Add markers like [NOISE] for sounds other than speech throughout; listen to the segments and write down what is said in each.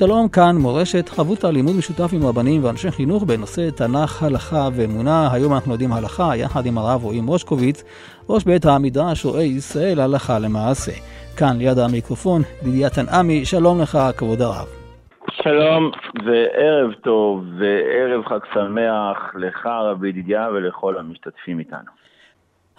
שלום, כאן מורשת, חבות הלימוד משותף עם רבנים ואנשי חינוך בנושא תנ"ך, הלכה ואמונה. היום אנחנו יודעים הלכה יחד עם הרב רועי מושקוביץ, ראש בית המדרש רועי ישראל הלכה למעשה. כאן ליד המיקרופון, דידיה תנעמי, שלום לך, כבוד הרב. שלום וערב טוב וערב חג שמח לך רבי ידידיה ולכל המשתתפים איתנו.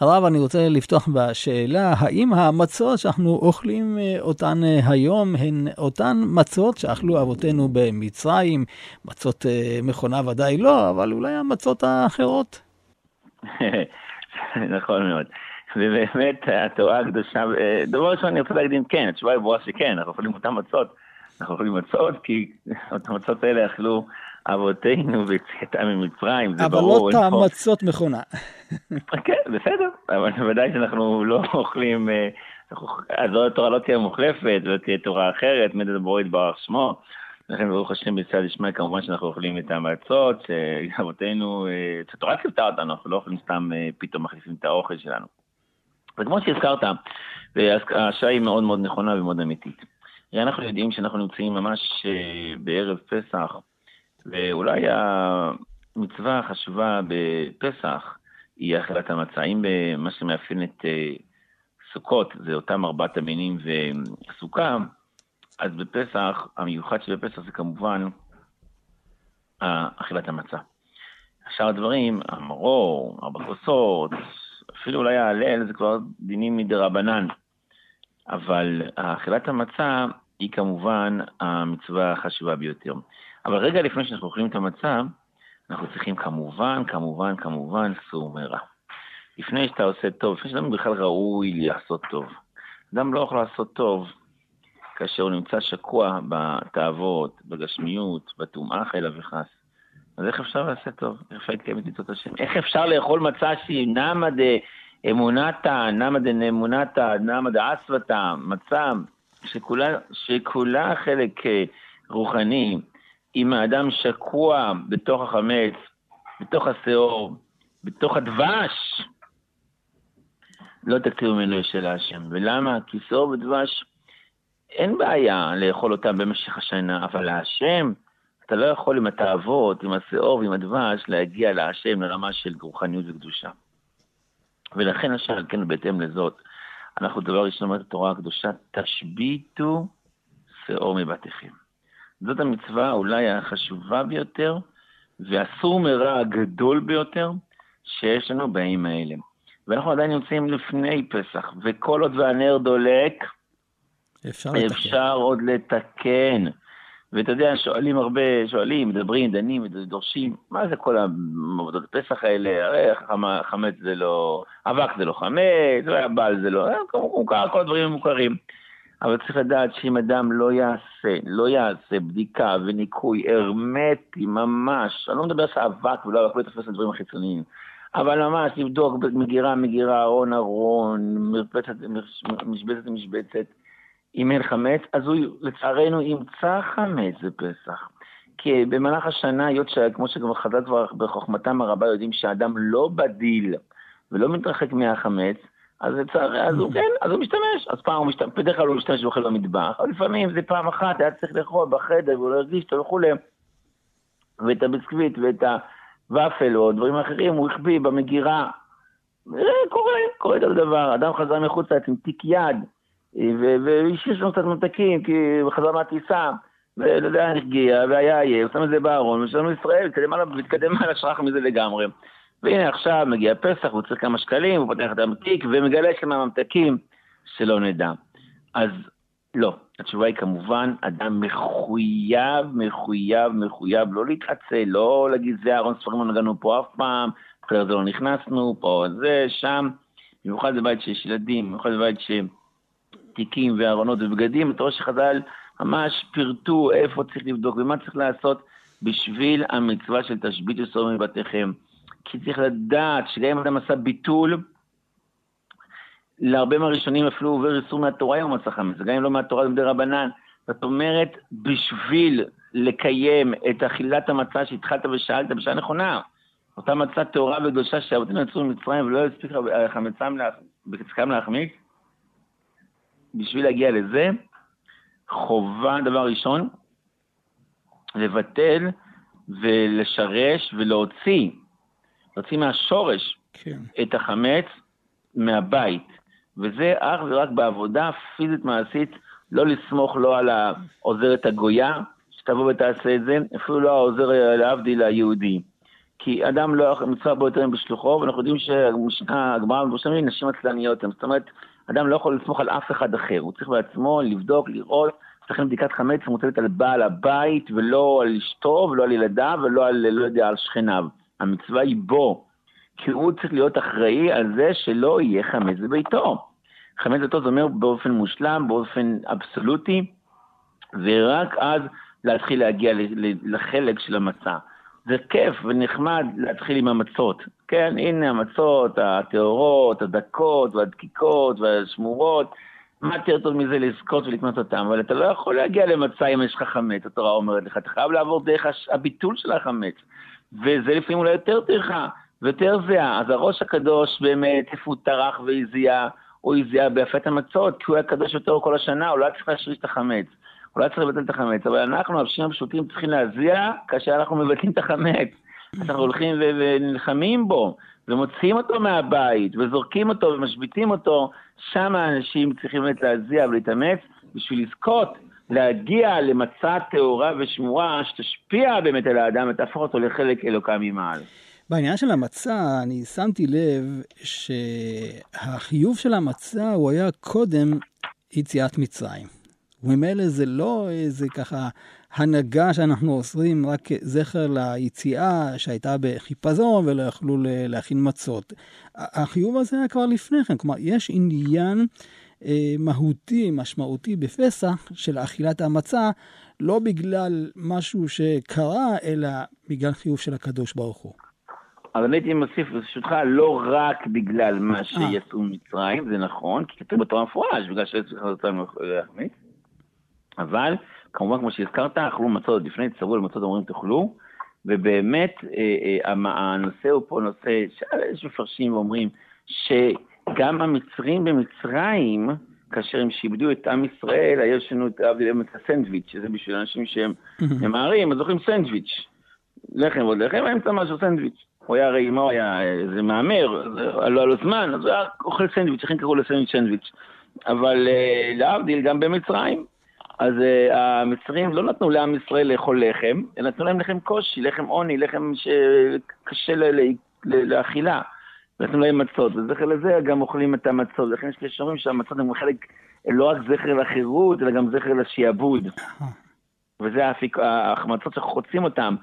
הרב, אני רוצה לפתוח בשאלה, האם המצות שאנחנו אוכלים אה, אותן אה, היום הן אותן מצות שאכלו אבותינו במצרים? מצות אה, מכונה ודאי לא, אבל אולי המצות האחרות? [LAUGHS] נכון מאוד. ובאמת התורה הקדושה, דבר ראשון אני רוצה להקדים כן, התשובה היא ברורה שכן, אנחנו אוכלים אותן מצות. אנחנו אוכלים מצות כי אותן מצות האלה אכלו אבותינו בצאתם ממצרים, זה ברור. אבל לא תמצות מכונה. כן, בסדר, אבל ודאי שאנחנו לא אוכלים, אה, אז זו התורה לא תהיה מוחלפת, זו תהיה תורה אחרת, מדברו יתברך שמו. לכן ברוך השם בצד ישמעאל, כמובן שאנחנו אוכלים את המצות, שאבותינו, אה, התורה ציוותה אותנו, אנחנו לא אוכלים סתם אה, פתאום מחליפים את האוכל שלנו. וכמו שהזכרת, השעה היא מאוד מאוד נכונה ומאוד אמיתית. אנחנו יודעים שאנחנו נמצאים ממש בערב פסח, ואולי המצווה החשובה בפסח היא אכילת. אם מה שמאפיין את אה, סוכות זה אותם ארבעת המינים וסוכה, אז בפסח, המיוחד שבפסח זה כמובן אכילת המצה. שאר הדברים, המרור, ארבע כוסות, אפילו אולי ההלל, זה כבר דינים מדרבנן. אבל אכילת המצה היא כמובן המצווה החשובה ביותר. אבל רגע לפני שאנחנו אוכלים את המצה, אנחנו צריכים כמובן, כמובן, כמובן, סור מרע. לפני שאתה עושה טוב, לפני שאדם בכלל ראוי לעשות טוב. אדם לא יכול לעשות טוב כאשר הוא נמצא שקוע בתאוות, בגשמיות, בטומאה חלילה וחס. אז איך אפשר לעשות טוב? איך אפשר להתקיים את מצוות השם? איך אפשר לאכול מצה שהיא נמא דאמונתא, נמא דנאמונתא, נמא דאסוותא, מצה שכולה, שכולה חלק אה, רוחני, אם האדם שקוע בתוך החמץ, בתוך השאור, בתוך הדבש, לא תקציב ממנו יש אל השם. ולמה? כי שאור ודבש, אין בעיה לאכול אותם במשך השנה, אבל להשם, אתה לא יכול עם התאוות, עם השאור ועם הדבש, להגיע להשם לרמה של רוחניות וקדושה. ולכן השם, כן, בהתאם לזאת, אנחנו דבר ראשון אומרת התורה הקדושה, תשביתו שאור מבתיכם. זאת המצווה אולי החשובה ביותר, והסור מרע הגדול ביותר שיש לנו בימים האלה. ואנחנו עדיין נמצאים לפני פסח, וכל עוד והנר דולק, אפשר, אפשר עוד לתקן. ואתה יודע, שואלים הרבה, שואלים, מדברים, דנים, דורשים, מה זה כל העבודות פסח האלה? הרי חמץ זה לא, אבק זה לא חמץ, בעל זה לא, מוכר, כל הדברים הם מוכרים. אבל צריך לדעת שאם אדם לא יעשה, לא יעשה בדיקה וניקוי הרמטי ממש, אני לא מדבר על אבק ולא אבק, לא יתפס את הדברים החיצוניים, אבל ממש לבדוק מגירה מגירה, ארון ארון, מרפצת משבצת למשבצת, אם אין חמץ, אז הוא לצערנו ימצא חמץ בפסח. כי במהלך השנה, היות שכמו שגם חז"ל כבר בחוכמתם הרבה יודעים שהאדם לא בדיל ולא מתרחק מהחמץ, אז לצערי, אז הוא כן, אז הוא משתמש. אז פעם הוא משתמש, בדרך כלל הוא משתמש ואוכל במטבח, אבל לפעמים זה פעם אחת, היה צריך לאכול בחדר והוא לא הרגיש אותו וכולי. ואת הביסקוויט ואת הוואפל או דברים אחרים הוא החביא במגירה. קורה, קורה את הדבר. אדם חזר מחוץ לארץ עם תיק יד, והשאיר לנו קצת ממתקים, כי הוא חזר מהטיסה, ולא יודע, הרגיע, והיה עייף, שם את זה בארון, ושלנו ישראל, התקדם הלאה, והתקדם הלאה, שכח מזה לגמרי. והנה עכשיו מגיע פסח, הוא צריך כמה שקלים, הוא פותח את המתיק ומגלה כמה ממתקים שלא נדע. אז לא, התשובה היא כמובן, אדם מחויב, מחויב, מחויב לא להתעצל, לא להגיד זה ארון ספרים לא נגענו פה אף פעם, אחרי זה לא נכנסנו, פה זה, שם. במיוחד בבית שיש ילדים, במיוחד בבית שתיקים וארונות ובגדים, אתה רואה שחז"ל ממש פירטו איפה צריך לבדוק ומה צריך לעשות, בשביל המצווה של תשבית וסור מבתיכם. כי צריך לדעת שגם אם אדם עשה ביטול, להרבה מהראשונים אפילו עובר איסור מהתורה יום מצה חמץ, גם אם לא מהתורה זה רבנן. זאת אומרת, בשביל לקיים את אכילת המצה שהתחלת ושאלת בשעה נכונה, אותה מצה טהורה וקדושה שאבותינו יצאו ממצרים ולא הספיק חמצם בקצקם להחמיץ, בשביל להגיע לזה, חובה, דבר ראשון, לבטל ולשרש ולהוציא, להוציא מהשורש כן. את החמץ מהבית. וזה אך ורק בעבודה פיזית מעשית, לא לסמוך לא על העוזרת הגויה, שתבוא ותעשה את זה, אפילו לא העוזר להבדיל היהודי. כי אדם לא יכול, מצווה בו יותר בשלוחו, ואנחנו יודעים שהגמרא מבושמים נשים עצלניות זאת אומרת, אדם לא יכול לסמוך על אף אחד אחר, הוא צריך בעצמו לבדוק, לראות, לכן בדיקת חמץ מוטלת על בעל הבית, ולא על אשתו, ולא על ילדיו, ולא על, לא יודע, על שכניו. המצווה היא בו, כי הוא צריך להיות אחראי על זה שלא יהיה חמץ בביתו. חמץ בביתו זה אומר באופן מושלם, באופן אבסולוטי, ורק אז להתחיל להגיע לחלק של המצה. זה כיף ונחמד להתחיל עם המצות. כן, הנה המצות, הטהורות, הדקות והדקיקות והשמורות. מה יותר טוב מזה לזכות ולקנות אותם? אבל אתה לא יכול להגיע למצה אם יש לך חמץ, התורה אומרת לך, אתה חייב לעבור דרך הביטול של החמץ. וזה לפעמים אולי יותר טרחה ויותר זהה. אז הראש הקדוש באמת, איפה הוא טרח והזיע, הוא הזיע ביפת המצות, כי הוא היה קדוש יותר כל השנה, הוא לא היה צריך להשריש את החמץ. הוא לא היה צריך לבטל את החמץ, אבל אנחנו, האנשים הפשוטים, צריכים להזיע כאשר אנחנו מבטלים את החמץ. [LAUGHS] אנחנו הולכים ונלחמים בו, ומוציאים אותו מהבית, וזורקים אותו ומשביתים אותו, שם האנשים צריכים באמת להזיע ולהתאמץ בשביל לזכות להגיע למצע טהורה ושמורה שתשפיע באמת על האדם ותהפוך אותו לחלק אלוקה ממעל. בעניין של המצה, אני שמתי לב שהחיוב של המצה הוא היה קודם יציאת מצרים. וממילא זה לא איזה ככה הנהגה שאנחנו עושים רק זכר ליציאה שהייתה בחיפזון ולא יכלו להכין מצות. החיוב הזה היה כבר לפני כן, כלומר יש עניין אה, מהותי, משמעותי בפסח של אכילת המצה, לא בגלל משהו שקרה, אלא בגלל חיוב של הקדוש ברוך הוא. אז אני הייתי מוסיף ברשותך, לא רק בגלל מה אה. שיצאו ממצרים, זה נכון, כי כתוב בתורה מפורש, בגלל שיצאו אותם להחמיץ, אבל כמובן, כמו שהזכרת, אכלו מצות, לפני צבעו למצות אומרים תאכלו, ובאמת אה, אה, הנושא הוא פה נושא שיש מפרשים ואומרים שגם המצרים במצרים, כאשר הם שיבדו את עם ישראל, יש לנו את הסנדוויץ', שזה בשביל אנשים שהם [LAUGHS] ממהרים, אז אוכלים סנדוויץ'. לחם ועוד לחם, באמצע משהו סנדוויץ'. הוא היה הרי, מה הוא היה, איזה מהמר, לא היה לו זמן, אז הוא היה אוכל סנדוויץ', לכן קראו לסנדוויץ' סנדוויץ'. אבל אה, להבדיל, גם במצרים, אז uh, המצרים לא נתנו לעם ישראל לאכול לחם, הם נתנו להם לחם קושי, לחם עוני, לחם שקשה לאכילה. נתנו להם מצות, וזכר לזה גם אוכלים את המצות. לכן יש כאלה שאומרים שהמצות הם חלק, לא רק זכר לחירות, אלא גם זכר לשיעבוד. וזה האפיק, ההחמצות שחוצים אותם,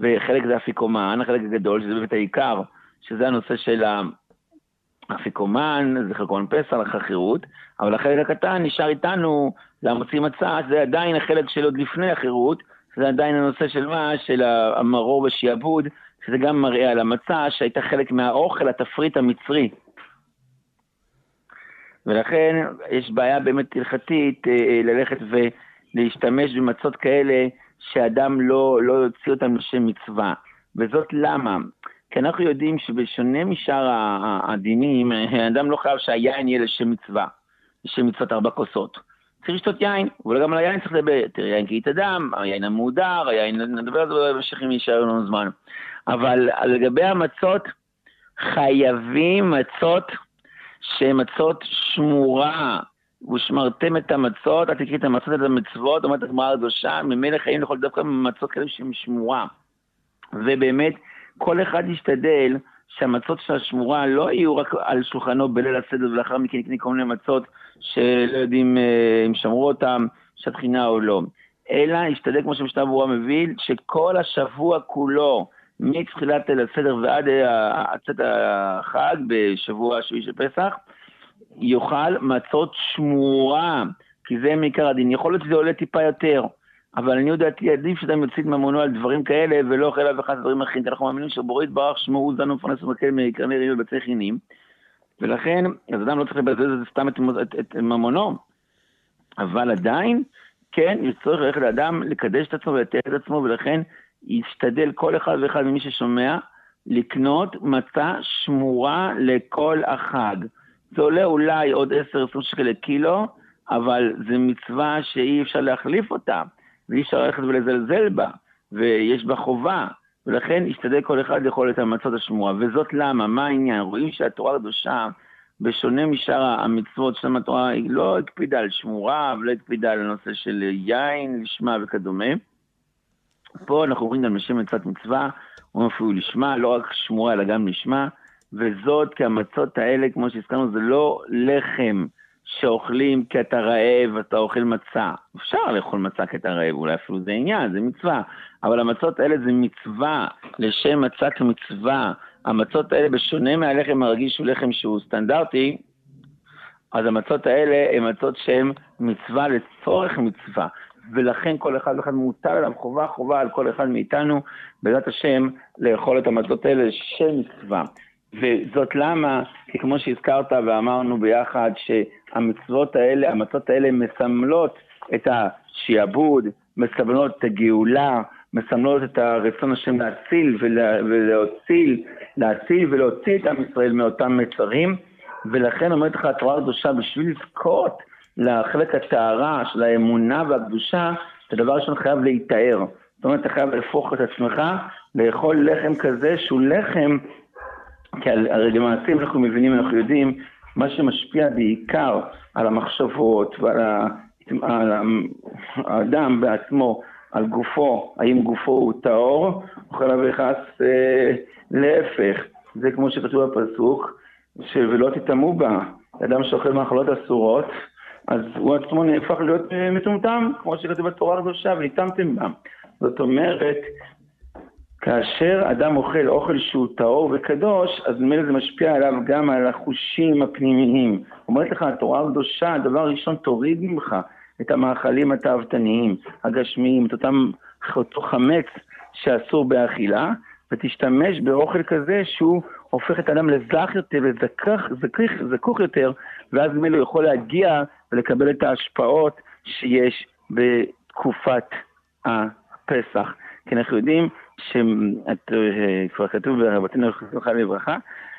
וחלק זה אפיקומן, החלק הגדול, שזה באמת העיקר, שזה הנושא של האפיקומן, זכר כהן פסח, החירות, אבל החלק הקטן נשאר איתנו והמוציא מצה, זה עדיין החלק של עוד לפני החירות, זה עדיין הנושא של מה? של המרור בשעבוד, שזה גם מראה על המצה שהייתה חלק מהאוכל, התפריט המצרי. ולכן יש בעיה באמת הלכתית אה, אה, ללכת ולהשתמש במצות כאלה שאדם לא, לא יוציא אותם לשם מצווה. וזאת למה? כי אנחנו יודעים שבשונה משאר הדינים, האדם לא חייב שהיין יהיה לשם מצווה, לשם מצוות ארבע כוסות. צריך לשתות יין, אבל גם על היין צריך לדבר. תראה, יין כאית אדם, היין המהודר, היין, נדבר על זה במשך אם יישאר לנו זמן. אבל לגבי המצות, חייבים מצות שהן מצות שמורה, ושמרתם את המצות, אל תקחי את המצות את המצוות, אומרת הגמרא הקדושה, ממילא חיים לכל דווקא מצות כאלה שהן שמורה. ובאמת, כל אחד ישתדל שהמצות של השמורה לא יהיו רק על שולחנו בליל הסדר ולאחר מכן יקנה כל מיני מצות שלא יודעים אה, אם שמרו אותם, שטחינה או לא. אלא ישתדל, כמו שמשנה ברורה מביא, שכל השבוע כולו, מתחילת ליל הסדר ועד הצאת החג בשבוע השביעי של פסח, יאכל מצות שמורה, כי זה מעיקר הדין. יכול להיות שזה עולה טיפה יותר, אבל אני יודעתי, עדיף יוציא את ממונו על דברים כאלה, ולא אוכל אף אחד דברים אחרים, כי אנחנו מאמינים שבורא יתברך שמו הוא זן ומפרנס ומקל מקרני ריב ובצי חינים. ולכן, אז אדם לא צריך לבזבז סתם את, את, את ממונו, אבל עדיין, כן, יש צורך ללכת לאדם לקדש את עצמו ולתאר את עצמו, ולכן ישתדל כל אחד ואחד ממי ששומע לקנות מצה שמורה לכל החג. זה עולה אולי עוד 10-20 שקל לקילו, אבל זו מצווה שאי אפשר להחליף אותה, ואי אפשר ללכת ולזלזל בה, ויש בה חובה, ולכן ישתדל כל אחד לאכול את המצות השמורה. וזאת למה? מה העניין? רואים שהתורה הקדושה, בשונה משאר המצוות של התורה, היא לא הקפידה על שמורה, ולא הקפידה על הנושא של יין, לשמה וכדומה. פה אנחנו רואים גם לשם מצוות מצווה, אומרים אפילו לשמה, לא רק שמורה אלא גם לשמה, וזאת כי המצות האלה, כמו שהזכרנו, זה לא לחם שאוכלים כי אתה רעב, אתה אוכל מצה. אפשר לאכול מצה כי אתה רעב, אולי אפילו זה עניין, זה מצווה. אבל המצות האלה זה מצווה, לשם מצת מצווה. המצות האלה, בשונה מהלחם הרגיל שהוא לחם שהוא סטנדרטי, אז המצות האלה הן מצות שהן מצווה לצורך מצווה. ולכן כל אחד ואחד מוטל עליו חובה, חובה על כל אחד מאיתנו, בעזרת השם, לאכול את המצות האלה של מצווה. וזאת למה, כי כמו שהזכרת ואמרנו ביחד, שהמצוות האלה, המצות האלה מסמלות את השיעבוד, מסמלות את הגאולה, מסמלות את הרצון השם להציל ולהציל, להציל ולהוציא את עם ישראל מאותם מצרים, ולכן אומרת לך התורה הקדושה, בשביל לזכות לחלק הטהרה של האמונה והקדושה, אתה דבר ראשון חייב להיטהר. זאת אומרת, אתה חייב להפוך את עצמך לאכול לחם כזה שהוא לחם, כי הרי למעשה אם אנחנו מבינים, אנחנו יודעים, מה שמשפיע בעיקר על המחשבות ועל ה... על האדם בעצמו, על גופו, האם גופו הוא טהור, או חלילה וחס אה, להפך. זה כמו שכתוב בפסוק, ולא תטמאו בה. אדם שאוכל מאכלות אסורות, אז הוא עצמו נהפך להיות אה, מטומטם, כמו שכתוב בתורה הקדושה, וניתמתם בה. זאת אומרת, כאשר אדם אוכל אוכל שהוא טהור וקדוש, אז ממילא זה משפיע עליו גם על החושים הפנימיים. אומרת לך התורה הקדושה, דבר ראשון, תוריד ממך את המאכלים התאוותניים, הגשמיים, את אותם, אותו חמץ שאסור באכילה, ותשתמש באוכל כזה שהוא הופך את האדם לזך יותר, לזכך, זכוך, זכוך יותר, ואז ממילא הוא יכול להגיע ולקבל את ההשפעות שיש בתקופת הפסח. כי אנחנו יודעים שכבר כתוב ברבותינו זכרונו לברכה,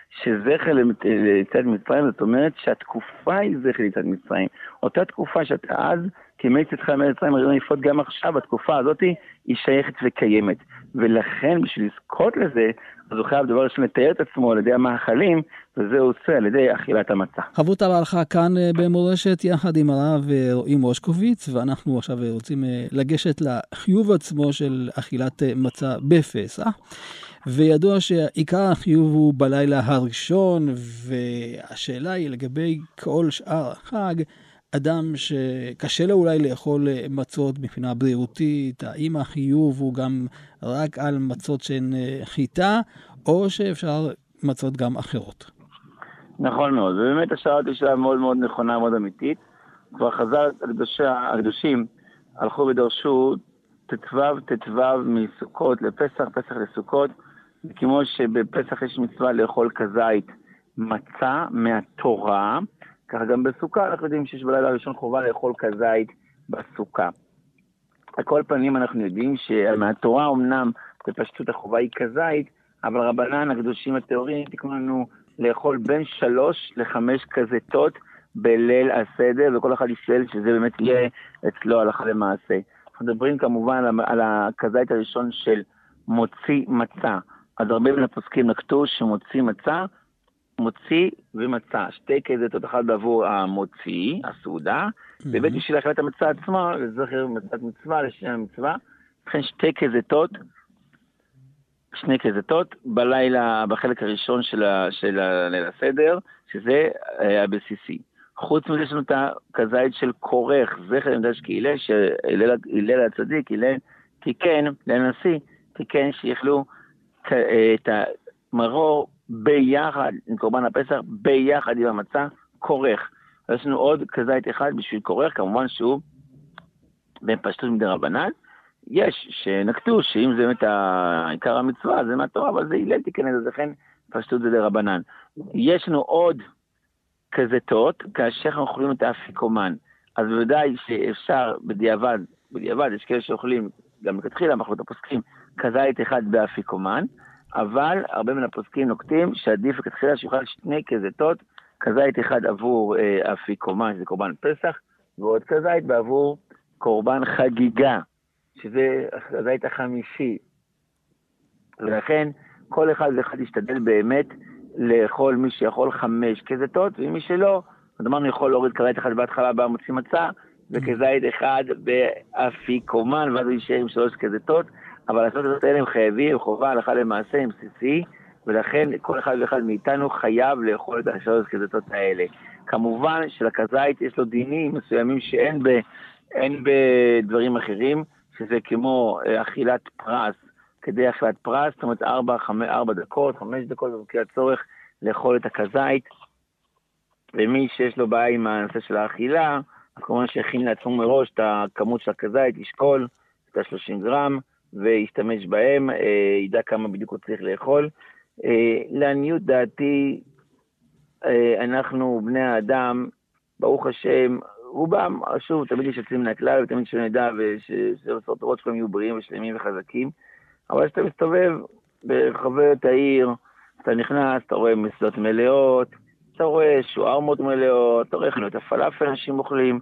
שזכר ליציאת מצרים, זאת אומרת שהתקופה היא זכר ליציאת מצרים. אותה תקופה שאתה אז, כימי צאתך מארץ מצרים, הרי לפעול גם עכשיו, התקופה הזאת היא שייכת וקיימת. ולכן, בשביל לזכות לזה, אז הוא חייב דבר ראשון לתאר את עצמו על ידי המאכלים, וזה הוא עושה על ידי אכילת המצה. חבותה בהלכה כאן אה, במורשת יחד עם הרב אה, רועי מושקוביץ, ואנחנו עכשיו אה, רוצים לגשת לחיוב עצמו של אכילת מצה בפסח. וידוע שעיקר החיוב הוא בלילה הראשון, והשאלה היא לגבי כל שאר החג, אדם שקשה לו אולי לאכול מצות מבחינה בריאותית, האם החיוב הוא גם רק על מצות שהן חיטה, או שאפשר מצות גם אחרות? נכון מאוד, ובאמת השאלה היא שאלה מאוד מאוד נכונה, מאוד אמיתית. כבר חז"ל הקדושים הלכו ודרשו ט"ו ט"ו מסוכות לפסח, פסח לסוכות, כמו שבפסח יש מצווה לאכול כזית מצה מהתורה, ככה גם בסוכה אנחנו יודעים שיש בלילה הראשון חובה לאכול כזית בסוכה. על כל פנים אנחנו יודעים שמהתורה אמנם בפשטות החובה היא כזית, אבל רבנן הקדושים הטהורים תקנו לנו לאכול בין שלוש לחמש כזיתות בליל הסדר, וכל אחד ישאל שזה באמת יהיה אצלו הלכה למעשה. אנחנו מדברים כמובן על הכזית הראשון של מוציא מצה. אז הרבה מן הפוסקים נקטו שמוציא מצה, מוציא ומצה. שתי כזיתות, אחת בעבור המוציא, הסעודה, mm-hmm. ובית בשביל אכילת המצה עצמה, לזכר מצת מצווה, לשם המצווה. לכן שתי כזיתות, שני כזיתות, בלילה, בחלק הראשון של, ה, של ליל הסדר, שזה הבסיסי. חוץ מזה יש לנו את הכזית של כורך, זכר למדש כהלל, שהלל הצדיק, הלל תיקן לנשיא, תיקן שיכלו את המרור ביחד עם קורבן הפסח, ביחד עם המצה, כורך. יש לנו עוד כזית אחד בשביל כורך, כמובן שהוא בפשטות מדי רבנן, יש שנקטו שאם זה באמת עיקר המצווה, זה מהתורה, אבל זה הלל תיכנס, אז לכן פשטו את זה לרבנן. יש לנו עוד כזיתות, כאשר אנחנו אוכלים את האפיקומן. אז בוודאי שאפשר בדיעבד, בדיעבד יש כאלה שאוכלים, גם מלכתחילה מחלות הפוסקים, כזית אחד באפיקומן, אבל הרבה מן הפוסקים נוקטים שעדיף לכתחילה שיוכל שני כזיתות, כזית אחד עבור אה, אפיקומן, שזה קורבן פסח, ועוד כזית בעבור קורבן חגיגה, שזה הכזית החמישי. ולכן כל אחד ואחד ישתדל באמת לאכול מי שיכול חמש כזיתות, ומי שלא, אז אמרנו יכול להוריד כזית אחד בהתחלה במוציא מצה, וכזית אחד באפיקומן, ואז הוא יישאר עם שלוש כזיתות, אבל לעשות את האלה הם חייבים, חובה הלכה למעשה, הם בסיסי, ולכן כל אחד ואחד מאיתנו חייב לאכול את השלוש כזיתות האלה. כמובן שלכזית יש לו דינים מסוימים שאין ב, בדברים אחרים, שזה כמו אה, אכילת פרס, כדי אכילת פרס, זאת אומרת ארבע, חמש, ארבע דקות, חמש דקות במקרה הצורך לאכול את הכזית. ומי שיש לו בעיה עם הנושא של האכילה, אז כמובן שיכין לעצמו מראש את הכמות של הכזית, ישקול את ה-30 גרם וישתמש בהם, אה, ידע כמה בדיוק הוא צריך לאכול. אה, לעניות דעתי, אה, אנחנו, בני האדם, ברוך השם, רובם, שוב, תמיד יש יוצאים מן הכלל, ותמיד שנדע, ושבשורות שלהם יהיו בריאים ושלמים וחזקים, אבל כשאתה מסתובב ברחבי העיר, אתה נכנס, אתה רואה מסעדות מלאות, אתה רואה שוארמות מלאות, אתה רואה חנויות הפלאפל אנשים אוכלים.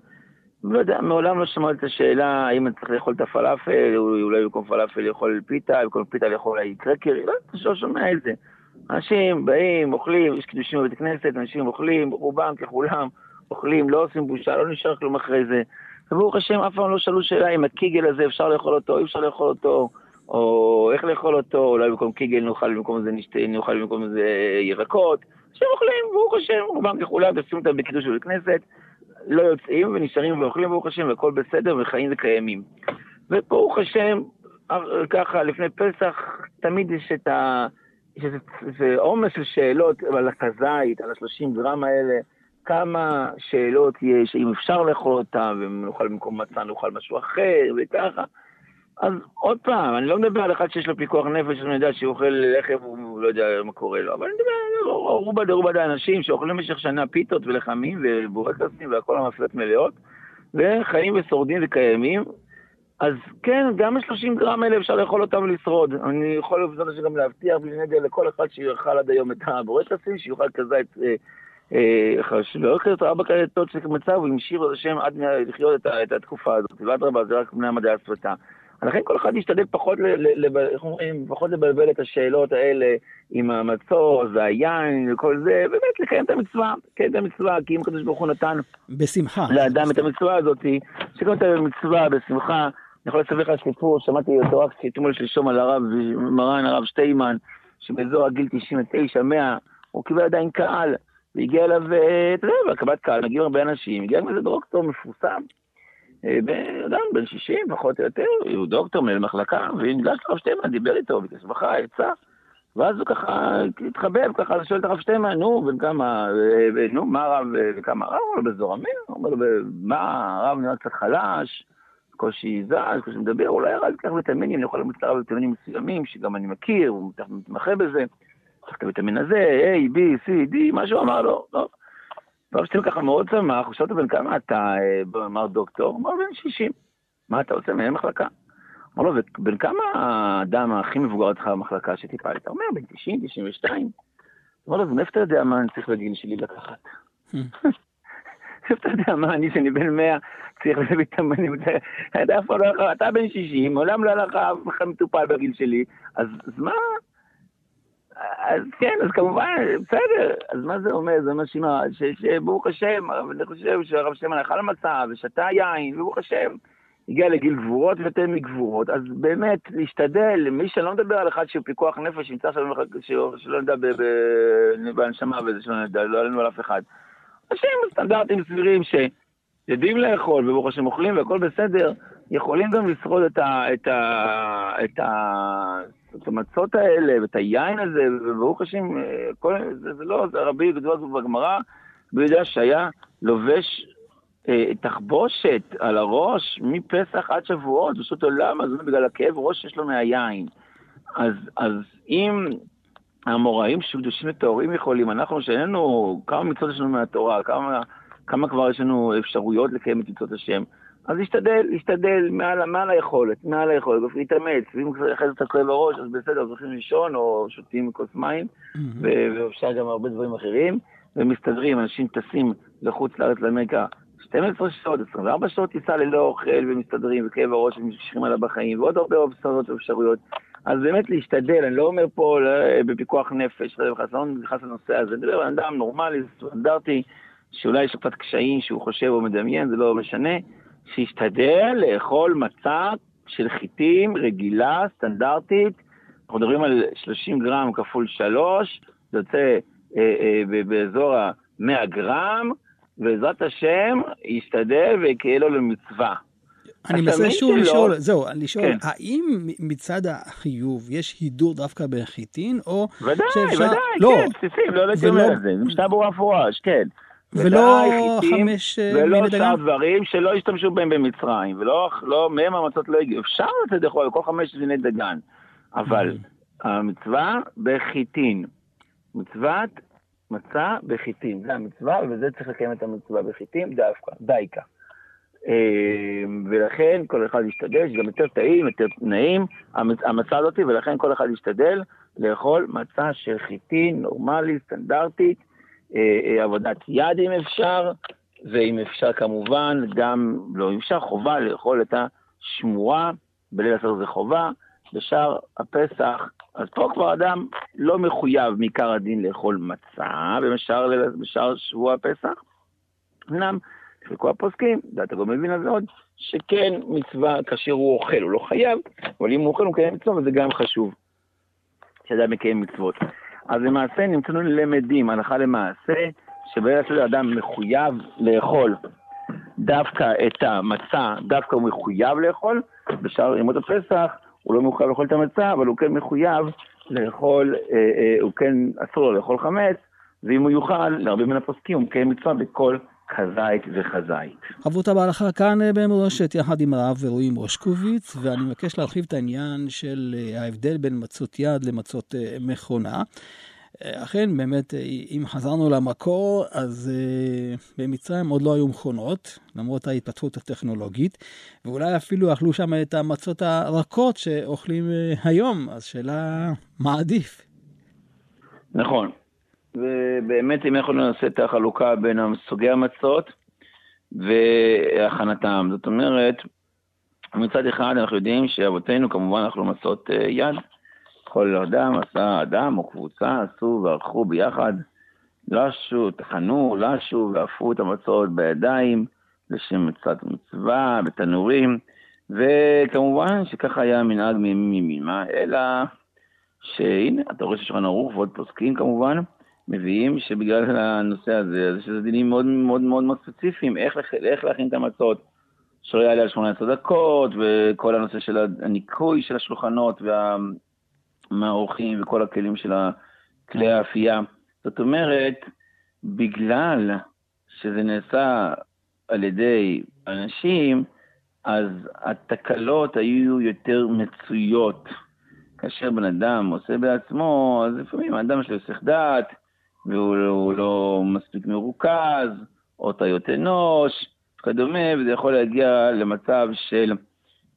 לא יודע, מעולם לא שמעתי את השאלה האם אני צריך לאכול את הפלאפל, אולי במקום פלאפל לאכול פיתה, במקום פיתה לאכול אולי קרקר, לא, לא שומע את זה. אנשים באים, אוכלים, יש קידושים בבית כנסת, אנשים אוכלים, רובם ככולם אוכלים, לא עושים בושה, לא נשאר כלום אחרי זה. וברוך השם, אף פעם לא שאלו שאלה אם הקיגל הזה אפשר לאכול אותו, אי אפשר לאכול אותו, או איך לאכול אותו, אולי במקום קיגל נאכל במקום זה נשתה, נאכל במקום זה ירקות. אנשים אוכלים, ברוך השם, רובם ככולם, תשים אותם בקידוש בבית כנסת, לא יוצאים ונשארים ואוכלים, ברוך השם, והכל בסדר, וחיים וקיימים. וברוך השם, ככה, לפני פסח, תמיד יש את ה... יש איזה עומס של שאלות על הכזית, על השלושים גרם האלה, כמה שאלות יש, אם אפשר לאכול אותם, נאכל במקום מצה, נאכל משהו אחר, וככה. אז עוד פעם, אני לא מדבר על אחד שיש לו פיקוח נפש, אני יודע שהוא אוכל לחם, הוא לא יודע מה קורה לו, אבל אני מדבר על רובה דרובה אנשים שאוכלים במשך שנה פיתות ולחמים ובורקסים והכל המפלט מלאות, וחיים ושורדים וקיימים. אז כן, גם ה-30 גרם האלה אפשר לאכול אותם ולשרוד. אני יכול בעזרת השם גם להבטיח בלי נגד לכל אחד שיאכל עד היום את הבורקסים, שיאכל כזית לא את ארבע כאלה של מצב, הוא המשיך את השם עד לחיות את התקופה הזאת, ואדרבה, זה רק בני המדעי השפתה. לכן כל אחד ישתדל פחות, איך אומרים, פחות לבלבל את השאלות האלה עם המצור והיין וכל זה, באמת לקיים את המצווה, לקיים את המצווה, כי אם הקדוש ברוך הוא נתן בשמחה. לאדם את המצווה הזאת, שקיים את המצווה בשמחה. אני יכול לספר לך סיפור, שמעתי אותו רק אתמול שלשום על הרב, מרן הרב שטיימן, שבאזור הגיל 99-100, הוא קיבל עדיין קהל, והגיע אליו, אתה יודע, בהקבת קהל, מגיעים הרבה אנשים, הגיע עם איזה דוקטור מפורסם, אה, אדם בן 60 פחות או יותר, הוא דוקטור מנהל מחלקה, וניגש לרב שטיימן, דיבר איתו, ביקש ברכה, עצה, ואז הוא ככה התחבב, ככה שואל את הרב שטיימן, נו, בן כמה, נו, מה הרב, וכמה הרב? הוא לו, בזורמים? הוא אומר לו, מה, הרב נראה קצת חלש, קושי זז, קושי מדבר, אולי הרב ייקח ויטמינים, אני יכול להמליץ לרב ויטמינים מסוימים, שגם אני מכיר, הוא מתמחה בזה, צריך את הוויטמין הזה, A, B, C, D, מה שהוא אמר לו, לא. והרב שטיין ככה מאוד שמח, הוא שאל אותו בן כמה אתה, אה, אמר דוקטור? הוא אמר בן 60. מה אתה רוצה מנהל מחלקה? אמר לו, בן כמה האדם הכי מבוגר אצלך במחלקה שטיפלת? אומר, בן 90, 92. אמר לו, מאיפה אתה יודע מה אני צריך בגיל שלי לקחת? איפה אתה יודע מה אני, שאני בן 100, צריך לוויטמינים, אתה בן 60, מעולם לא הלך אף אחד מטופל בגיל שלי, אז מה? אז כן, אז כמובן, בסדר, אז מה זה אומר? זה אומר שברוך השם, אני חושב שהרב שטיימן אכל מצה ושתה יין, וברוך השם, הגיע לגיל גבורות ויותר מגבורות, אז באמת להשתדל, מי שלא מדבר על אחד שהוא פיקוח נפש, נמצא שלא נדע בהנשמה וזה שלא נדע, לא עלינו על אף אחד. אנשים סטנדרטים סבירים שיודעים לאכול, וברוך השם אוכלים והכל בסדר, יכולים גם לשרוד את ה... את ה... את ה... את המצות האלה, ואת היין הזה, וברוך השם, כל, זה, זה לא, זה רבי גדול בגמרא, הוא יודע שהיה לובש אה, תחבושת על הראש מפסח עד שבועות, פשוט עולם, אז בגלל הכאב ראש שיש לו מהיין. אז, אז אם המוראים שקדושים וטהורים יכולים, אנחנו שאיננו, כמה מצוות יש לנו מהתורה, כמה, כמה כבר יש לנו אפשרויות לקיים את מצוות השם, אז להשתדל, להשתדל מעל, מעל היכולת, מעל היכולת, להתאמץ, ואם אחרי זה אתה כואב הראש, אז בסדר, אז הולכים לישון, או שותים כוס מים, ואפשר גם הרבה דברים אחרים, ומסתדרים, אנשים טסים לחוץ לארץ לאמריקה 12 שעות, 24 שעות טיסה ללא אוכל, ומסתדרים, וכאב הראש, וממשיכים עליו בחיים, ועוד הרבה אופציות ואפשרויות. אז באמת להשתדל, אני לא אומר פה לא, בפיקוח נפש, לא נכנס לנושא הזה, אני מדבר על אדם נורמלי, סטנדרטי, שאולי יש לו קצת קשיים שהוא חושב או מדמיין, זה לא משנה, שישתדל לאכול מצה של חיטים רגילה, סטנדרטית, אנחנו מדברים על 30 גרם כפול 3, זה יוצא אה, אה, באזור ה-100 גרם, בעזרת השם ישתדל ויקהה לו למצווה. אני מנסה שוב לשאול, זהו, לשאול, כן. האם מצד החיוב יש הידור דווקא בחיטין, או ודאי, שאפשר... ודאי, לא, כן, בסיסים, לא אומר את זה, זה משנה ברורה מפורש, כן. ולא חמש אה, ולא שאר דברים שלא השתמשו בהם במצרים, ולא לא, מהם המצות לא הגיעו. אפשר לתת לאכול כל חמש מיני דגן, אבל mm. המצווה בחיטין. מצוות מצה בחיטין, זה המצווה, וזה צריך לקיים את המצווה בחיטין דווקא, דייקה. אה, ולכן כל אחד ישתדל, שגם יותר טעים, יותר נעים, המצה הזאת, ולכן כל אחד ישתדל לאכול מצה של חיטין, נורמלית, סטנדרטית, עבודת יד אם אפשר, ואם אפשר כמובן, גם, לא אם אפשר, חובה לאכול את השמורה, בליל עשר זה חובה, בשאר הפסח, אז פה כבר אדם לא מחויב מעיקר הדין לאכול מצה בשאר, בשאר שבוע הפסח. אמנם, חלקו הפוסקים, דעת הגורם מבין על זה עוד, שכן מצווה כאשר הוא אוכל, הוא לא חייב, אבל אם הוא אוכל הוא מקיים מצווה, וזה גם חשוב, שאדם מקיים מצוות. אז למעשה נמצאנו למדים, הלכה למעשה, הסדר אדם מחויב לאכול דווקא את המצה, דווקא הוא מחויב לאכול, בשאר ימות הפסח הוא לא מחויב לאכול את המצה, אבל הוא כן מחויב לאכול, אה, אה, הוא כן אסור לו לאכול חמץ, ואם הוא יוכל, להרבה מן הפוסקים, הוא מקיים מצווה בכל כזית וכזית. חברותה בהלכה כאן אה, במורשת יחד עם הרב רועי מושקוביץ, ואני מבקש להרחיב את העניין של אה, ההבדל בין מצות יד למצות אה, מכונה. אכן, באמת, אם חזרנו למקור, אז במצרים עוד לא היו מכונות, למרות ההתפתחות הטכנולוגית, ואולי אפילו אכלו שם את המצות הרכות שאוכלים היום, אז שאלה, מה עדיף? נכון. ובאמת אם אנחנו נעשה את החלוקה בין סוגי המצות והכנתם. זאת אומרת, מצד אחד אנחנו יודעים שאבותינו כמובן אכלו מצות אה, יד. כל אדם עשה אדם או קבוצה, עשו וערכו ביחד, לשו, טחנו, לשו ואפו את המצות בידיים לשם מצוות מצווה, בתנורים, וכמובן שככה היה המנהג מימים ימימה, אלא שהנה, אתה רואה ששולחן ערוך ועוד פוסקים כמובן, מביאים שבגלל הנושא הזה, אז יש דינים מאוד מאוד מאוד מאוד ספציפיים, איך, איך להכין את המצות, שלא יעלה על 18 דקות, וכל הנושא של הניקוי של השולחנות והאורחים וכל הכלים של כלי האפייה. זאת אומרת, בגלל שזה נעשה על ידי אנשים, אז התקלות היו יותר מצויות. כאשר בן אדם עושה בעצמו, אז לפעמים האדם יש לו היסח דעת, והוא לא מספיק מרוכז, או טעיות אנוש, וכדומה, וזה יכול להגיע למצב של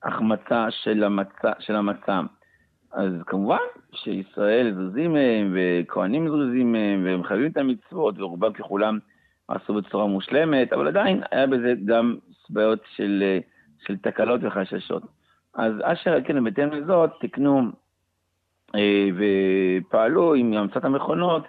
החמצה של המצה. של המצה. אז כמובן שישראל זוזים מהם, וכהנים זוזים מהם, והם חייבים את המצוות, ורובם ככולם עשו בצורה מושלמת, אבל עדיין היה בזה גם בעיות של, של תקלות וחששות. אז אשר כן, בהתאם לזאת, תקנו אה, ופעלו עם המצאת המכונות,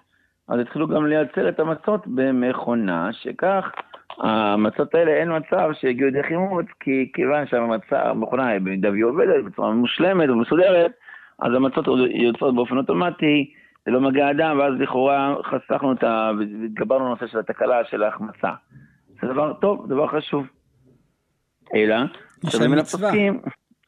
אז התחילו גם לייצר את המצות במכונה, שכך המצות האלה אין מצב שיגיעו לידי חימוץ, כי כיוון שהמצה, המכונה במידה והיא עובדת בצורה מושלמת ומסודרת, אז המצות יוצאות באופן אוטומטי, ללא מגע אדם, ואז לכאורה חסכנו את ה... והתגברנו לנושא של התקלה של ההחמצה. זה דבר טוב, דבר חשוב. אלא, עכשיו מן הפוסקים,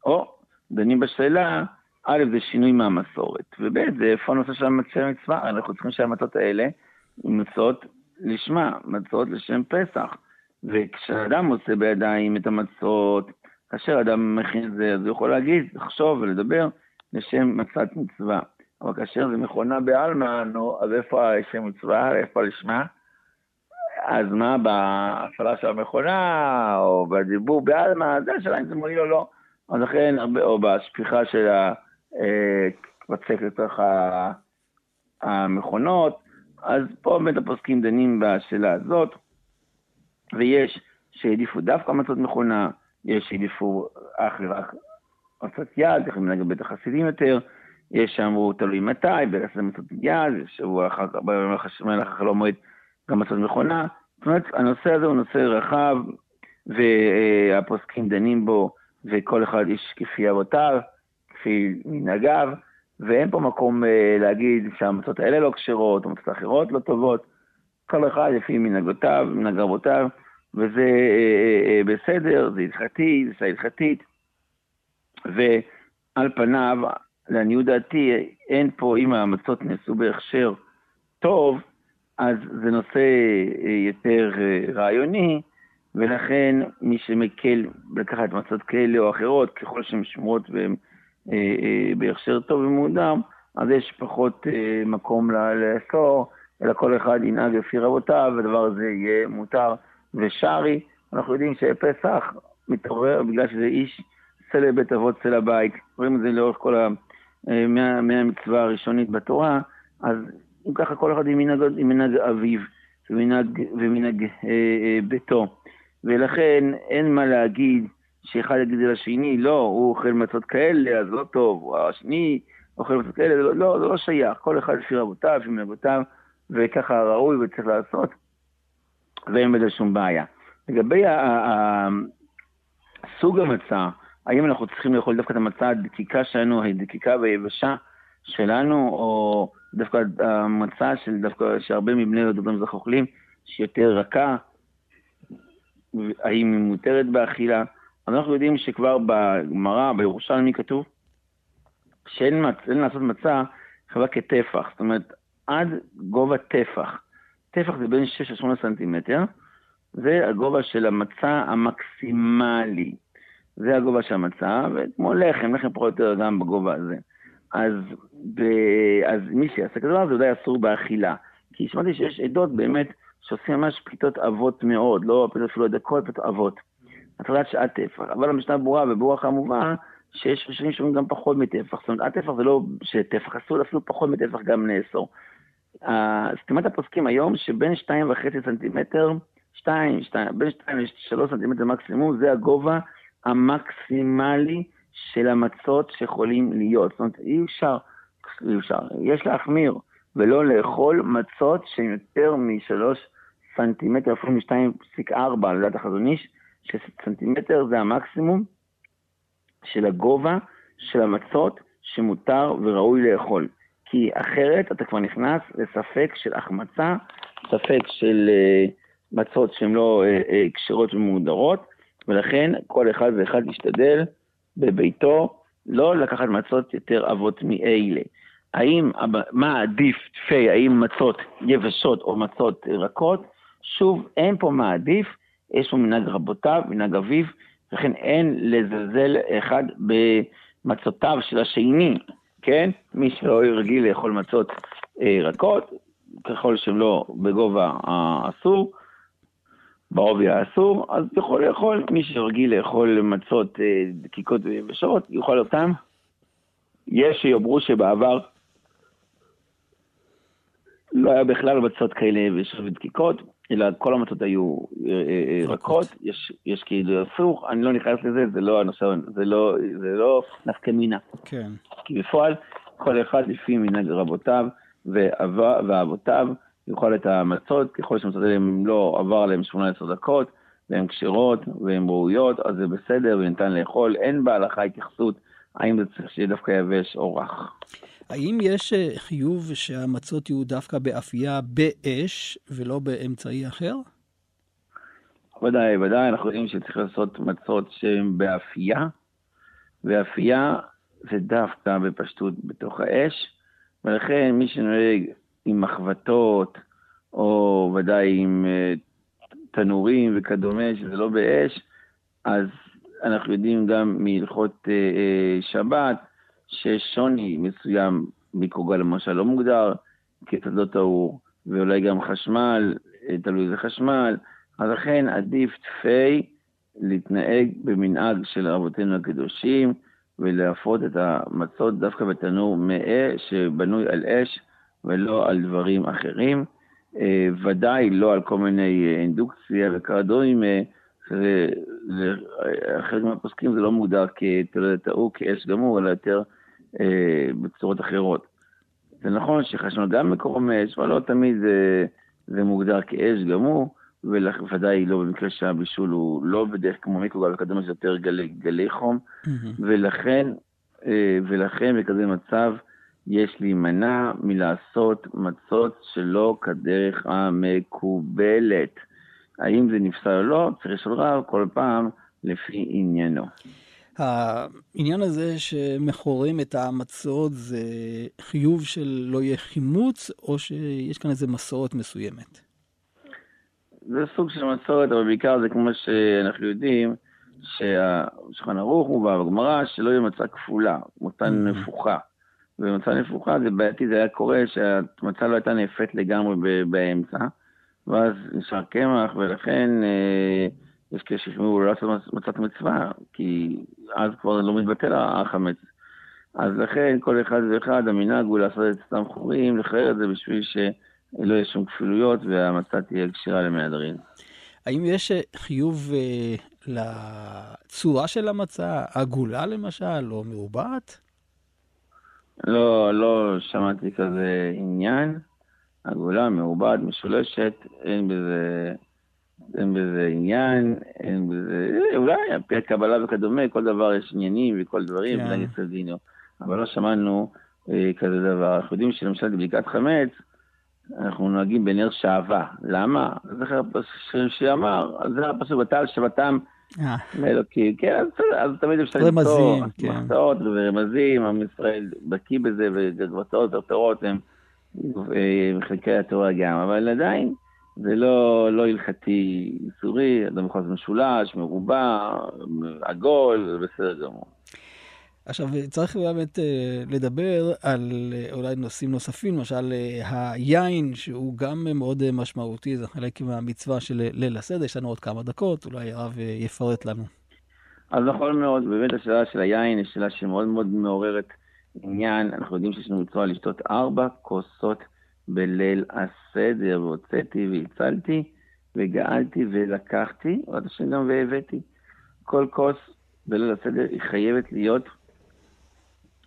או, דנים בשאלה, א', זה שינוי מהמסורת, וב', זה איפה הנושא של המצווה, אנחנו צריכים שהמצות האלה מצות לשמה, מצות לשם פסח. וכשאדם עושה בידיים את המצות, כאשר אדם מכין את זה, אז הוא יכול להגיד, לחשוב ולדבר לשם מצת מצווה. אבל כאשר זה מכונה בעלמא, נו, אז איפה השם מצווה, איפה לשמה? אז מה, בהפעלה של המכונה, או בדיבור בעלמא, זה השאלה אם זה מועיל או לא. אז לכן, או בשפיכה של הבצק לתוך המכונות, אז פה באמת הפוסקים דנים בשאלה הזאת, ויש שהעדיפו דווקא מצות מכונה, יש שהעדיפו אך ורק מצות יד, איך מנהג בית החסידים יותר, יש שאמרו תלוי מתי, ברס מצות יד, שבוע אחר כך, במהלך החלום מועד, גם מצות מכונה. זאת אומרת, הנושא הזה הוא נושא רחב, והפוסקים דנים בו, וכל אחד איש כפי אבותיו, כפי מנהגיו, ואין פה מקום אה, להגיד שהמצות האלה לא כשרות, המצות האחרות לא טובות. כל אחד לפי מנהגותיו, מנהג רבותיו, וזה אה, אה, בסדר, זה הלכתי, זה הלכתית. ועל פניו, לעניות דעתי, אין פה, אם המצות נעשו בהכשר טוב, אז זה נושא יותר רעיוני, ולכן מי שמקל לקחת מצות כאלה או אחרות, ככל שהן שמורות והן בהכשר טוב ומועדם, אז יש פחות אה, מקום לאסור, אלא כל אחד ינהג לפי רבותיו, והדבר הזה יהיה מותר ושרי. אנחנו יודעים שפסח מתעורר בגלל שזה איש סלע בית אבות סלע בית. רואים את זה לאורך כל ה... מהמצווה הראשונית בתורה, אז אם ככה כל אחד עם מנהג, עם מנהג אביו ומנהג, ומנהג אה, אה, ביתו. ולכן אין מה להגיד שאחד יגיד לשני, לא, הוא אוכל מצות כאלה, אז לא טוב, או השני אוכל מצות כאלה, לא, לא, זה לא שייך, כל אחד לפי רבותיו, לפי מנהגותיו, וככה ראוי וצריך לעשות, ואין בזה שום בעיה. לגבי סוג המצה, האם אנחנו צריכים לאכול דווקא את המצה הדקיקה שלנו, הדקיקה והיבשה שלנו, או דווקא המצה של דווקא שהרבה מבני דוברים מזרח אוכלים, שהיא יותר רכה, האם היא מותרת באכילה? אנחנו יודעים שכבר בגמרא, בירושלמי כתוב, שאין מצ... לעשות מצה חווה כטפח, זאת אומרת, עד גובה טפח. טפח זה בין 6 ל-8 סנטימטר, זה הגובה של המצה המקסימלי. זה הגובה של המצה, וכמו לחם, לחם פחות או יותר גם בגובה הזה. אז, ב... אז מי שיעשה כזה דבר זה ודאי אסור באכילה. כי שמעתי שיש עדות באמת שעושים ממש פליטות עבות מאוד, לא פליטות אפילו דקות, פליטות עבות. התחלת שעת טפח. אבל המשנה ברורה וברוח המובן, שיש ראשונים שאומרים גם פחות מטפח. זאת אומרת, עד טפח זה לא שטפח, אסור אפילו פחות מטפח גם נאסור. סתימת הפוסקים היום, שבין 2.5 סנטימטר, 2, 2, בין 2 ל-3 סנטימטר מקסימום, זה הגובה המקסימלי של המצות שיכולים להיות. זאת אומרת, אי אפשר, אי אפשר, יש להחמיר, ולא לאכול מצות שהן יותר מ-3 סנטימטר, אפילו מ-2.4, לדעת החזון איש, שסנטימטר זה המקסימום של הגובה של המצות שמותר וראוי לאכול. כי אחרת אתה כבר נכנס לספק של החמצה, ספק של uh, מצות שהן לא uh, כשרות ומהודרות, ולכן כל אחד ואחד ישתדל בביתו לא לקחת מצות יותר עבות מאלה. האם, מה עדיף תפי, האם מצות יבשות או מצות רכות? שוב, אין פה מה עדיף, יש פה מנהג רבותיו, מנהג אביו, וכן אין לזלזל אחד במצותיו של השני, כן? מי שלא רגיל לאכול מצות אה, רכות, ככל שהן לא בגובה האסור, בעובי האסור, אז יכול לאכול, מי שרגיל לאכול מצות אה, דקיקות ויבשות, יאכל אותם. יש שיאמרו שבעבר לא היה בכלל מצות כאלה יבשות ודקיקות, אלא כל המצות היו אה, אה, אה, רכות, יש, יש כאילו הפוך, אני לא נכנס לזה, זה לא הנושא, זה לא, זה לא נפקא מינה. כן. כי בפועל, כל אחד לפי מנהג רבותיו ואבותיו יאכל את המצות, ככל שהמצות האלה לא עבר עליהן 18 דקות, והן כשרות והן ראויות, אז זה בסדר וניתן לאכול, אין בהלכה התייחסות האם זה צריך שיהיה דווקא יבש או רך. האם יש אה, חיוב שהמצות יהיו דווקא באפייה באש ולא באמצעי אחר? ודאי, ודאי, אנחנו יודעים שצריך לעשות מצות שהן באפייה, ואפייה זה דווקא בפשטות בתוך האש, ולכן מי שנוהג עם מחבטות, או ודאי עם uh, תנורים וכדומה, שזה לא באש, אז אנחנו יודעים גם מהלכות אה, אה, שבת, שיש שוני מסוים, מיקרוגל למשל לא מוגדר כשדות האור, ואולי גם חשמל, אה, תלוי איזה חשמל, אז לכן עדיף תפי להתנהג במנהג של רבותינו הקדושים, ולהפרות את המצות דווקא בתנור מאה שבנוי על אש ולא על דברים אחרים. אה, ודאי לא על כל מיני אה, אינדוקציה וקרדומים, חלק מהפוסקים זה לא מוגדר כתולדת האור, כאש גמור, אלא יותר אה, בצורות אחרות. זה נכון שחשמל גם מקור מאש, אבל לא תמיד זה, זה מוגדר כאש גמור, וודאי לא במקרה שהבישול הוא לא בדרך כמו מיקרוגל וכדומה, זה יותר גלי, גלי חום, mm-hmm. ולכן, אה, ולכן בכזה מצב יש להימנע מלעשות מצות שלא כדרך המקובלת. האם זה נפסל או לא, צריך לשאול רב כל פעם לפי עניינו. העניין הזה שמכורים את המצות זה חיוב של לא יהיה חימוץ, או שיש כאן איזה מסורת מסוימת? זה סוג של מסורת, אבל בעיקר זה כמו שאנחנו יודעים, שהשולחן ערוך מובא בגמרא, שלא יהיה מצה כפולה, מצה mm-hmm. נפוחה. ומצה נפוחה זה בעייתי, זה היה קורה שהמצה לא הייתה נאפת לגמרי באמצע, ואז נשאר קמח, ולכן אה, יש כאלה שישמעו לא לעשות מצת מצווה, כי אז כבר לא מתבטל החמץ. אז לכן כל אחד ואחד, המנהג הוא לעשות את סתם חורים, לחרר את זה בשביל שלא יהיה שום כפילויות והמצה תהיה קשירה למהדרין. האם יש חיוב אה, לצורה של המצה, עגולה למשל, או מרובעת? לא, לא שמעתי כזה עניין. עגולה, מעובד, משולשת, אין בזה, אין בזה עניין, אין בזה, אולי על פי הקבלה וכדומה, כל דבר יש עניינים וכל דברים, כן. ונגיד סרדינו. אבל לא שמענו אה, כזה דבר. אנחנו יודעים שלמשל בבדיקת חמץ, אנחנו נוהגים בנר שעווה. למה? זכר שאמר, זה הפסוק, ותעל שבתם מאלוקים. אה. כן, אז, אז תמיד אפשר למצוא מחצאות כן. ורמזים, עם ישראל בקיא בזה, וגבצות ופירות הם מחלקי התורה גם, אבל עדיין זה לא, לא הלכתי איסורי, אדם יכול לעשות משולש, מרובע, עגול, בסדר גמור. עכשיו, צריך באמת אה, לדבר על אה, אולי נושאים נוספים, למשל אה, היין, שהוא גם מאוד משמעותי, זה חלק מהמצווה של ליל הסדר, יש לנו עוד כמה דקות, אולי הרב יפרט לנו. אז נכון מאוד, באמת השאלה של היין היא שאלה שמאוד מאוד מעוררת עניין, אנחנו יודעים שיש לנו מצווה לשתות ארבע כוסות בליל הסדר, והוצאתי והצלתי, וגאלתי ולקחתי, ועד השם גם והבאתי. כל כוס בליל הסדר היא חייבת להיות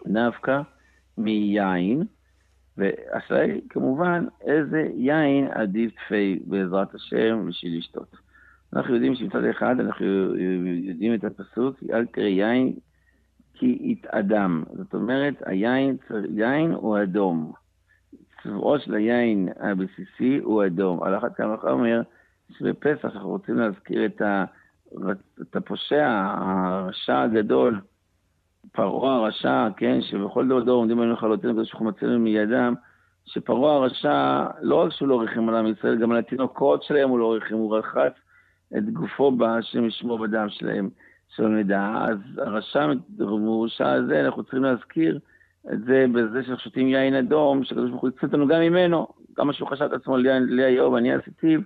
דווקא מיין, והשאלה היא כמובן איזה יין עדיף תפי בעזרת השם בשביל לשתות. אנחנו יודעים שמצד אחד אנחנו יודעים את הפסוק, אל תראה יין כי יתאדם. זאת אומרת, היין, יין הוא אדום. צבעו של היין הבסיסי הוא אדום. על אחת כמה וכמה שבפסח אנחנו רוצים להזכיר את, ה, את הפושע, הרשע הגדול, פרעה הרשע, כן, שבכל דור דור עומדים עלינו חלותינו כדי שאנחנו מצאנו מידם, שפרעה הרשע, לא רק שהוא לא ריחם על עם ישראל, גם על התינוקות שלהם הוא לא ריחם, הוא רחץ את גופו בהשם ישמור בדם שלהם. שלא נדע. אז הרשע המורשע הזה, אנחנו צריכים להזכיר את זה בזה שאנחנו שותים יין אדום, שקדוש ברוך הוא יצא אותנו גם ממנו. כמה שהוא חשב את עצמו לאיוב, אני עשיתיו,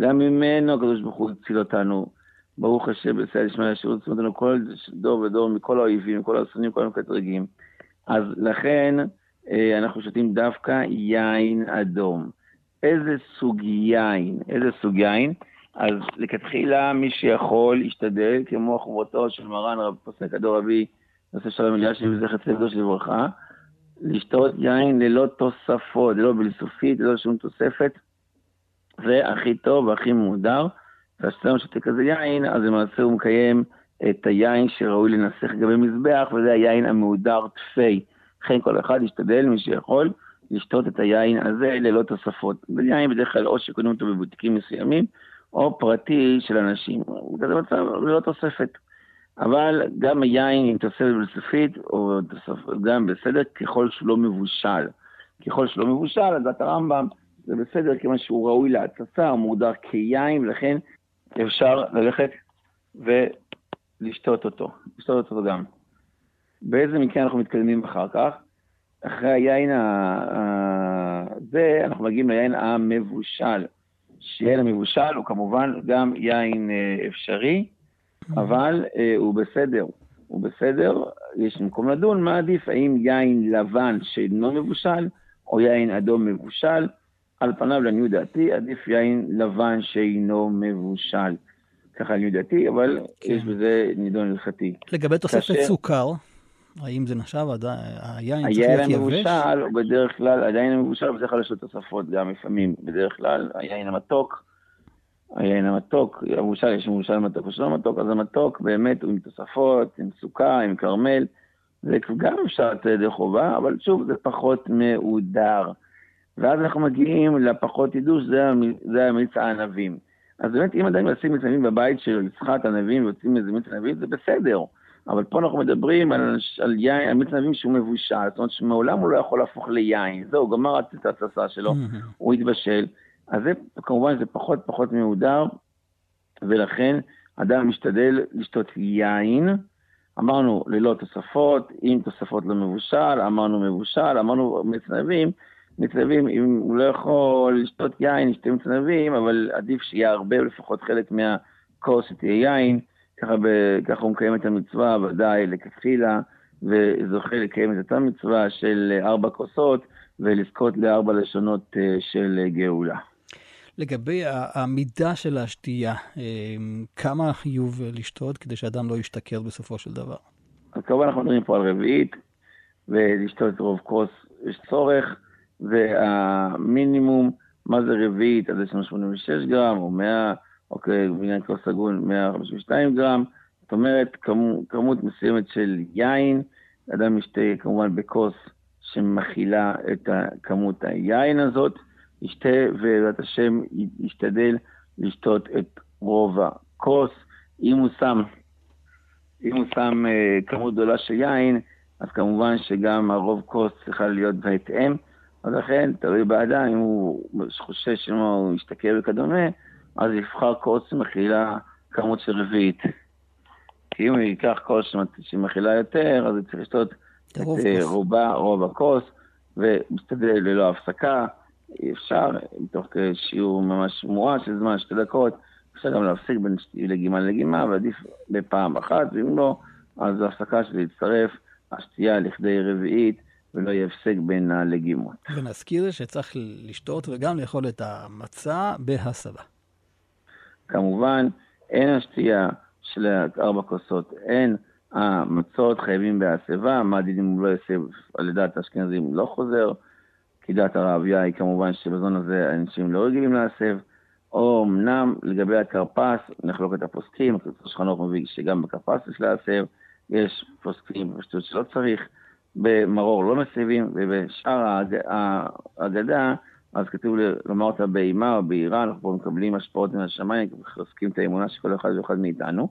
גם ממנו הקדוש ברוך הוא הציל אותנו. ברוך השם, בסייע לשמוע יצא אותנו כל דור ודור מכל האויבים, מכל האסונים, מכל המקטרגים. אז לכן אה, אנחנו שותים דווקא יין אדום. איזה סוג יין? איזה סוג יין? אז לכתחילה מי שיכול להשתדל, כמו חובתו של מרן רב פוסק הדור רבי נושא שלום אלישיב וזכר צדיק קדוש לברכה, לשתות יין ללא תוספות, ללא בלסופית, ללא שום תוספת, זה הכי טוב והכי מודר. והשתלם שותה כזה יין, אז למעשה הוא מקיים את היין שראוי לנסח לגבי מזבח, וזה היין המהודר תפי. לכן כל אחד ישתדל, מי שיכול, לשתות את היין הזה ללא תוספות. ויין בדרך כלל או שקונים אותו בבוטיקים מסוימים, או פרטי של אנשים. זה מצב ללא תוספת. אבל גם היין עם תוספת בלסופית, או גם בסדר, ככל שהוא לא מבושל. ככל שהוא לא מבושל, אז את הרמב"ם זה בסדר, כיוון שהוא ראוי להתססה, הוא מוגדר כיין, ולכן אפשר ללכת ולשתות אותו, לשתות אותו גם. באיזה מקרה אנחנו מתקדמים אחר כך? אחרי היין הזה, אנחנו מגיעים ליין המבושל. שיין המבושל הוא כמובן גם יין אה, אפשרי, אבל אה, הוא בסדר. הוא בסדר, יש מקום לדון מה עדיף, האם יין לבן שאינו מבושל, או יין אדום מבושל. על פניו, לעניות דעתי, עדיף יין לבן שאינו מבושל. ככה לעניות דעתי, אבל כן. יש בזה נידון הלכתי. לגבי תוספת כאשר... סוכר, האם זה נחשב, היין צריך להיות יבש? היין המבושל, בדרך כלל, היין המבושל בדרך כלל יש לו תוספות גם לפעמים. בדרך כלל, היין המתוק, המתוק, המבושל, יש מבושל מתוק יש לו מתוק, אז המתוק באמת הוא עם תוספות, עם סוכה, עם כרמל. זה גם אפשר לתת ידי חובה, אבל שוב, זה פחות מהודר. ואז אנחנו מגיעים לפחות עידוש, זה, זה המיץ הענבים. אז באמת, אם עדיין עושים מיץ ענבים בבית של יצחק ענבים ויוצאים איזה מיץ ענבים, זה בסדר. אבל פה אנחנו מדברים על, על יין, על מיץ ענבים שהוא מבושל, זאת אומרת שמעולם הוא לא יכול להפוך ליין. זהו, גמר את ההתססה שלו, הוא התבשל. אז זה, כמובן, זה פחות פחות מהודר, ולכן אדם משתדל לשתות יין. אמרנו ללא תוספות, עם תוספות לא מבושל, אמרנו מבושל, אמרנו מצנבים, מצנבים, אם הוא לא יכול לשתות יין, ישתה מצנבים, אבל עדיף שיהיה הרבה, לפחות חלק מהכוס שתהיה יין, ככה, ב, ככה הוא מקיים את המצווה, ודאי לכתחילה, וזוכה לקיים את אותה מצווה של ארבע כוסות, ולזכות לארבע לשונות אה, של גאולה. לגבי המידה של השתייה, אה, כמה חיוב לשתות כדי שאדם לא ישתכר בסופו של דבר? אז כמובן אנחנו מדברים פה על רביעית, ולשתות רוב כוס יש צורך, והמינימום, מה זה רביעית? אז יש לנו 86 גרם, או 100, אוקיי, בעניין כוס סגון 152 גרם, זאת אומרת, כמות, כמות מסוימת של יין, אדם משתה כמובן בכוס שמכילה את כמות היין הזאת, ישתה ובעזרת השם ישתדל לשתות את רוב הכוס. אם הוא שם, אם הוא שם uh, כמות גדולה של יין, אז כמובן שגם הרוב כוס צריכה להיות בהתאם. אז לכן, תלוי באדם, אם הוא חושש שאם הוא ישתכר וכדומה, אז יבחר כוס שמכילה כמות של רביעית. כי אם הוא ייקח כוס שמכילה יותר, אז הוא צריך לשתות את אה, רובה, רוב הכוס, ומשתדל ללא הפסקה. אי אפשר, מתוך שיעור ממש מועט של זמן, שתי דקות, אפשר גם להפסיק בין לגימה ללגימה, ועדיף בפעם אחת, ואם לא, אז ההפסקה שלי להצטרף, השתייה לכדי רביעית, ולא יהיה הפסק בין הלגימות. ונזכיר שצריך לשתות וגם לאכול את המצה בהסבה. כמובן, אין השתייה של ארבע כוסות, אין המצות חייבים בהסבה, מה הדין אם הוא לא יסב ידת האשכנזים לא חוזר. כי דעת הרעביה היא כמובן שבזמן הזה אנשים לא רגילים להסב, אמנם לגבי הכרפס, נחלוק את הפוסקים, הקבוצה חנוך מביא שגם בכרפס יש להסב, יש פוסקים פשוט שלא צריך, במרור לא מסבים, ובשאר ההגדה, אז כתוב לומר אותה באימה או בעירה, אנחנו פה מקבלים השפעות מן השמיים, מחזקים את האמונה של כל אחד ואחד מאיתנו.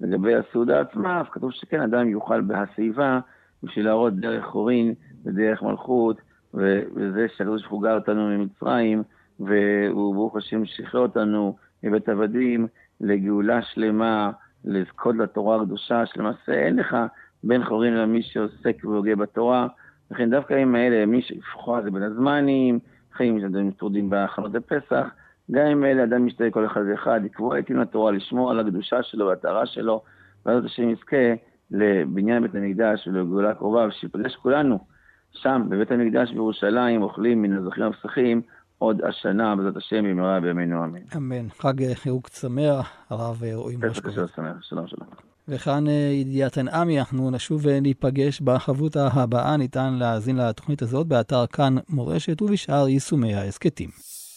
לגבי הסעודה עצמה, אז כתוב שכן, אדם יוכל בהסביבה בשביל להראות דרך חורין ודרך מלכות, וזה שהקדוש ברוך הוא גר אותנו ממצרים, והוא ברוך השם שחרר אותנו מבית עבדים לגאולה שלמה, לזכות לתורה הקדושה, שלמעשה אין לך בן חורין למי שעוסק והוגה בתורה, לכן דווקא עם האלה, מי שפחות זה בין הזמנים, חיים שאתם טרודים בהכנות לפסח, גם עם אלה אדם משתדל כל אחד ואחד, לקבוע את דין התורה, לשמור על הקדושה שלו והטהרה שלו, ואז השם יזכה לבניין בית המקדש ולגאולה קרובה, ושיפגש כולנו שם, בבית המקדש בירושלים, אוכלים מן הזכים הפסחים עוד השנה, בעזרת השם, במהרה בימינו אמן. אמן. חג חירוק שמח, הרב רועי מושקוביץ. פסח שמח, שלום שלום. וכאן אה, ידיעת עמי, אנחנו נשוב וניפגש בחבותה הבאה, ניתן להאזין לתוכנית הזאת באתר כאן מורשת ובשאר יישומי ההסכתים.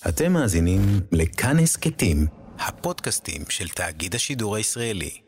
אתם מאזינים לכאן הסכתים, הפודקאסטים של תאגיד השידור הישראלי.